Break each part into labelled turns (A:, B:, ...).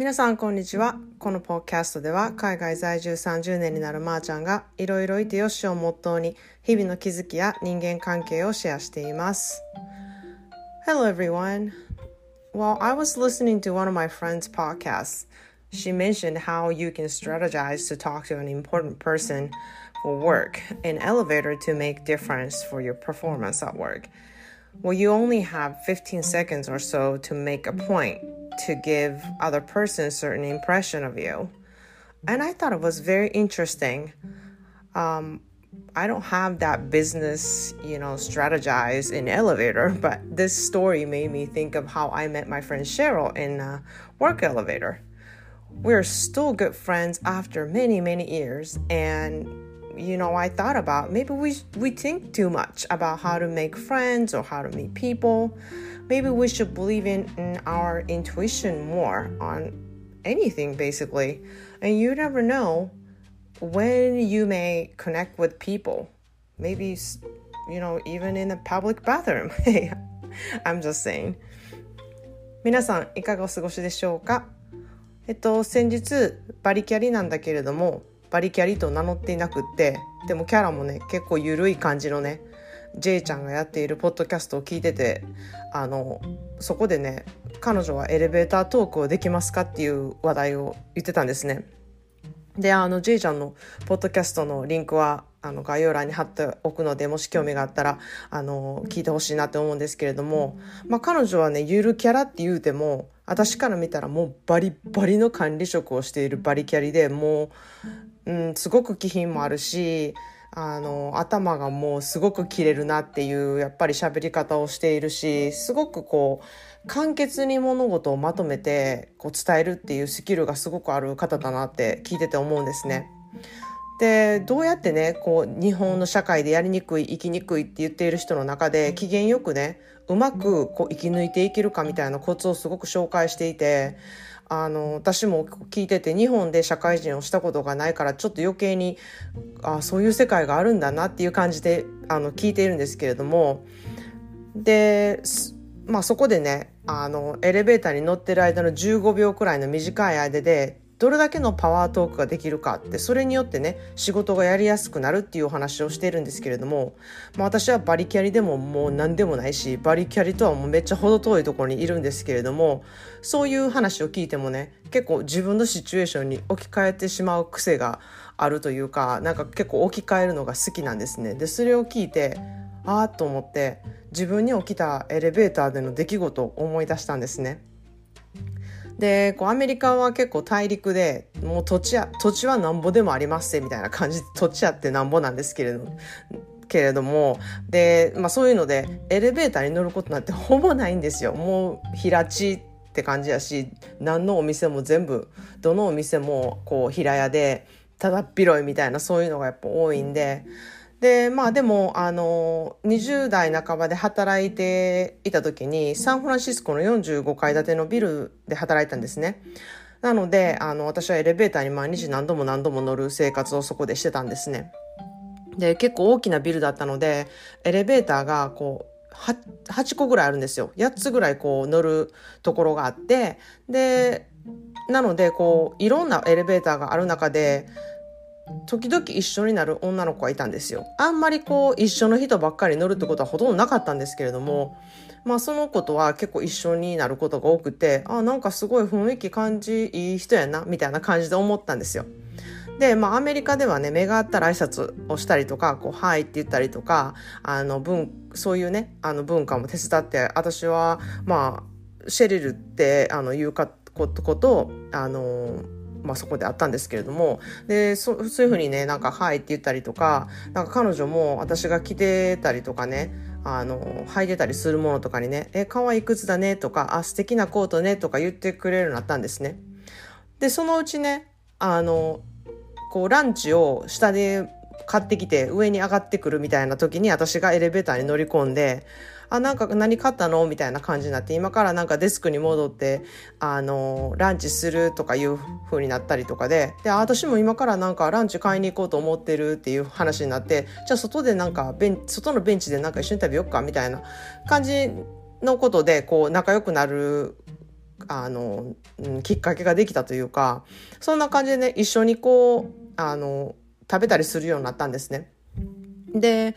A: 皆さんこんにちはこのポッドキャストでは海外在住30年になるまーちゃんがいろいろいてよしをモットーに日々の気づきや人間関係をシェアしています Hello everyone Well, I was listening to one of my friend's podcasts. She mentioned how you can strategize to talk to an important person for work in elevator to make difference for your performance at work. Well, you only have 15 seconds or so to make a point to give other person a certain impression of you. And I thought it was very interesting. Um, I don't have that business, you know, strategize in elevator, but this story made me think of how I met my friend Cheryl in a work elevator. We're still good friends after many, many years, and you know, I thought about maybe we we think too much about how to make friends or how to meet people. Maybe we should believe in, in our intuition more on anything, basically. And you never know when you may connect with people. Maybe, you know, even in a public bathroom. I'm just saying. 皆さん、いかがお過ごしでしょうかえっと、先日、バリキャリなんだけれども、 バリキャリと名乗っていなくって、でもキャラもね、結構ゆるい感じのね、J ちゃんがやっているポッドキャストを聞いてて、あの、そこでね、彼女はエレベータートークをできますかっていう話題を言ってたんですね。で、あの、J ちゃんのポッドキャストのリンクは、あの、概要欄に貼っておくので、もし興味があったら、あの、聞いてほしいなって思うんですけれども、まあ、彼女はね、ゆるキャラって言うても、私から見たらもうバリバリの管理職をしているバリキャリで、もう、うん、すごく気品もあるし、あの、頭がもうすごく切れるなっていう、やっぱり喋り方をしているし、すごくこう、簡潔に物事をまとめてこう伝えるっていうスキルがすごくある方だなって聞いてて思うんですね。でどうやってねこう日本の社会でやりにくい生きにくいって言っている人の中で機嫌よくねうまくこう生き抜いていけるかみたいなコツをすごく紹介していてあの私も聞いてて日本で社会人をしたことがないからちょっと余計にあそういう世界があるんだなっていう感じであの聞いているんですけれどもでまあそこでね、あの、エレベーターに乗ってる間の15秒くらいの短い間で、どれだけのパワートークができるかって、それによってね、仕事がやりやすくなるっていうお話をしているんですけれども、まあ私はバリキャリでももう何でもないし、バリキャリとはもうめっちゃ程遠いところにいるんですけれども、そういう話を聞いてもね、結構自分のシチュエーションに置き換えてしまう癖があるというか、なんか結構置き換えるのが好きなんですね。で、それを聞いて、ああと思って自分に起きたエレベーターでの出来事を思い出したんですね。でこうアメリカは結構大陸でもう土地や土地はなんぼでもありますみたいな感じで土地やってなんぼなんですけれどけれどもで、まあ、そういうのでエレベーターに乗ることなんて ほぼないんですよ。もう平地って感じやし何のお店も全部どのお店もこう平屋でただっ広いみたいなそういうのがやっぱ多いんで。で、まあでも、あの、20代半ばで働いていた時に、サンフランシスコの45階建てのビルで働いたんですね。なので、あの、私はエレベーターに毎日何度も何度も乗る生活をそこでしてたんですね。で、結構大きなビルだったので、エレベーターがこう、8個ぐらいあるんですよ。8つぐらいこう乗るところがあって、で、なのでこう、いろんなエレベーターがある中で、時々一緒になる女の子がいたんですよ。あんまりこう一緒の人ばっかり乗るってことはほとんどなかったんですけれども、まあその子とは結構一緒になることが多くて、あ、なんかすごい雰囲気感じいい人やな、みたいな感じで思ったんですよ。で、まあアメリカではね、目があったら挨拶をしたりとか、こう、はいって言ったりとか、あの、文、そういうね、あの文化も手伝って、私は、まあ、シェリルって、あの、言うかこと、こと、あの、まあ、そこであったんですけれどもでそそういうふうにねなんか「はい」って言ったりとかなんか彼女も私が着てたりとかねあの履いてたりするものとかにね「え可愛い靴だね」とか「あ素敵なコートね」とか言ってくれるようになったんですね。でそのうちねあのこうランチを下で買ってきて上に上がってくるみたいな時に私がエレベーターに乗り込んであ、なんか何買ったの？みたいな感じになって、今からなんかデスクに戻って、あの、ランチするとかいう風になったりとかで、で、私も今からなんかランチ買いに行こうと思ってるっていう話になって、じゃあ外でなんかベン、外のベンチでなんか一緒に食べよっかみたいな感じのことで、こう仲良くなるあの、きっかけができたというかそんな感じでね一緒にこうあの食べたりするようになったんですね。で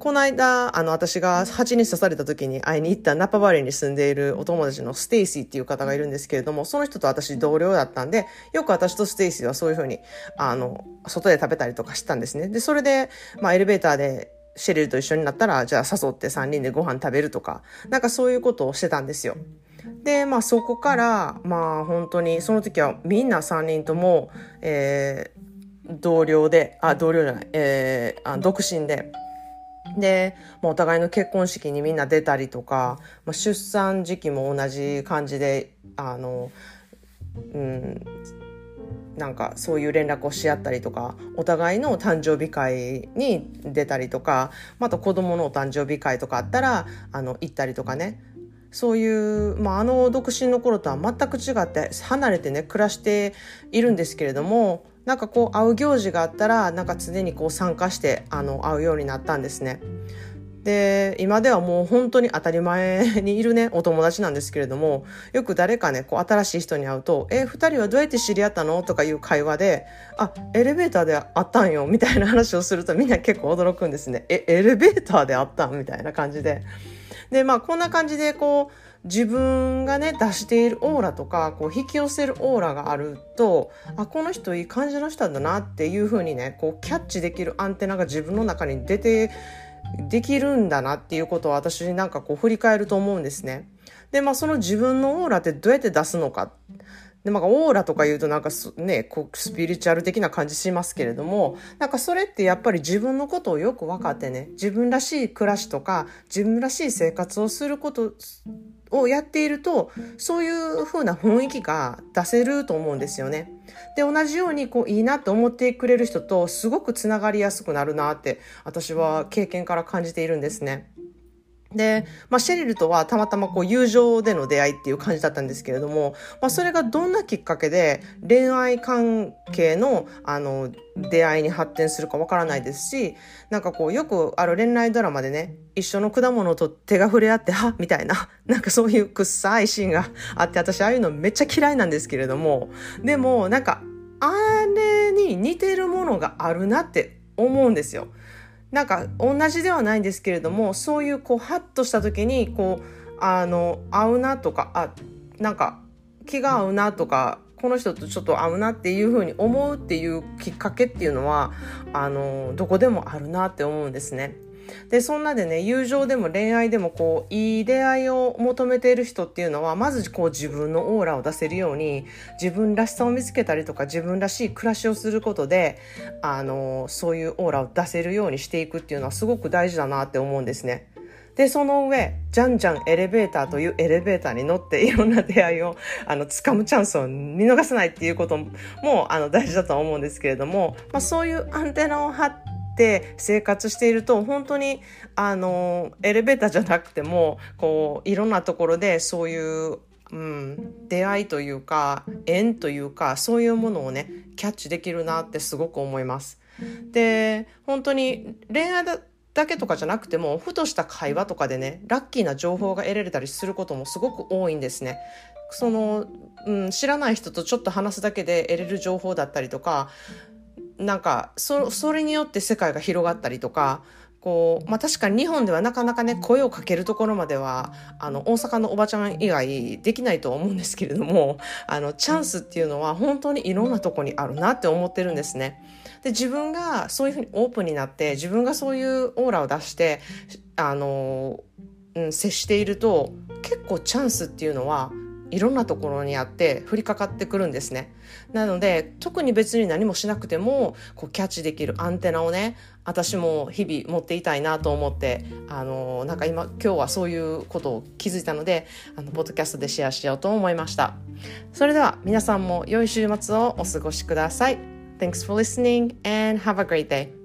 A: この間、あの、私が蜂に刺された時に会いに行ったナパバレーに住んでいるお友達のステイシーっていう方がいるんですけれども、その人と私同僚だったんで、よく私とステイシーはそういうふうに、あの、外で食べたりとかしたんですね。で、それで、まあ、エレベーターでシェリルと一緒になったら、じゃあ誘って3人でご飯食べるとか、なんかそういうことをしてたんですよ。で、まあそこから、まあ本当に、その時はみんな3人とも、えー、同僚で、あ、同僚じゃない、えー、あ独身で、で、まあ、お互いの結婚式にみんな出たりとか、まあ、出産時期も同じ感じで、あの、うん、なんかそういう連絡をし合ったりとか、お互いの誕生日会に出たりとか、また子供のお誕生日会とかあったら、あの、行ったりとかね。そういう、まあ、あの独身の頃とは全く違って離れてね、暮らしているんですけれども、なんかこう会う行事があったらなんか常にこう参加してあの会うようになったんですね。で今ではもう本当に当たり前にいるねお友達なんですけれどもよく誰かねこう新しい人に会うと「え2人はどうやって知り合ったの?」とかいう会話で「あエレベーターで会ったんよ」みたいな話をするとみんな結構驚くんですね。えエレベーターで会ったん？みたいな感じで。でまあこんな感じでこう自分がね出しているオーラとかこう引き寄せるオーラがあるとあこの人いい感じの人だなっていう風にねこうキャッチできるアンテナが自分の中に出てできるんだなっていうことを私なんかこう振り返ると思うんですね。でまあその自分のオーラってどうやって出すのかで、まあ、オーラとか言うとなんかね、こう、スピリチュアル的な感じしますけれども、なんかそれってやっぱり自分のことをよく分かってね、自分らしい暮らしとか、自分らしい生活をすることをやっていると、そういう風な雰囲気が出せると思うんですよね。で、同じようにこういいなと思ってくれる人とすごくつながりやすくなるなって私は経験から感じているんですね。で、まあ、シェリルとはたまたまこう友情での出会いっていう感じだったんですけれども、まあ、それがどんなきっかけで恋愛関係のあの出会いに発展するかわからないですし、なんかこうよくある恋愛ドラマでね、一緒の果物と手が触れ合って、はみたいな、なんかそういう臭いシーンが あって、私ああいうのめっちゃ嫌いなんですけれども、でもなんかあれに似てるものがあるなって思うんですよ。なんか同じではないんですけれどもそういうこうハッとした時にこうあの合うなとかあなんか気が合うなとかこの人とちょっと合うなっていうふうに思うっていうきっかけっていうのはあのどこでもあるなって思うんですね。で、そんなでね、友情でも恋愛でもこう、いい出会いを求めている人っていうのは、まずこう自分のオーラを出せるように、自分らしさを見つけたりとか、自分らしい暮らしをすることで、あの、そういうオーラを出せるようにしていくっていうのはすごく大事だなって思うんですね。で、その上、じゃんじゃんエレベーターというエレベーターに乗っていろんな出会いを、あの、掴むチャンスを見逃さないっていうことも、あの、大事だと思うんですけれども、まあ、そういうアンテナを張っ、って生活していると本当にあのエレベーターじゃなくてもこういろんなところでそういううん、出会いというか縁というかそういうものをねキャッチできるなってすごく思います。で本当に恋愛だだけとかじゃなくてもふとした会話とかでねラッキーな情報が得られたりすることもすごく多いんですね。その、うん、知らない人とちょっと話すだけで得れる情報だったりとかなんかそそれによって世界が広がったりとかこう、まあ、確かに日本ではなかなかね声をかけるところまではあの大阪のおばちゃん以外できないとは思うんですけれどもあのチャンスっていうのは本当にいろんなとこにあるなって思ってるんですね。で自分がそういうふうにオープンになって自分がそういうオーラを出してあの、うん、接していると結構チャンスっていうのはいろんなところにあって降りかかってくるんですね。なので特に別に何もしなくてもこうキャッチできるアンテナをね私も日々持っていたいなと思ってあのなんか今今日はそういうことを気づいたのであのポッドキャストでシェアしようと思いました。それでは皆さんも良い週末をお過ごしください。Thanks for listening and have a great day.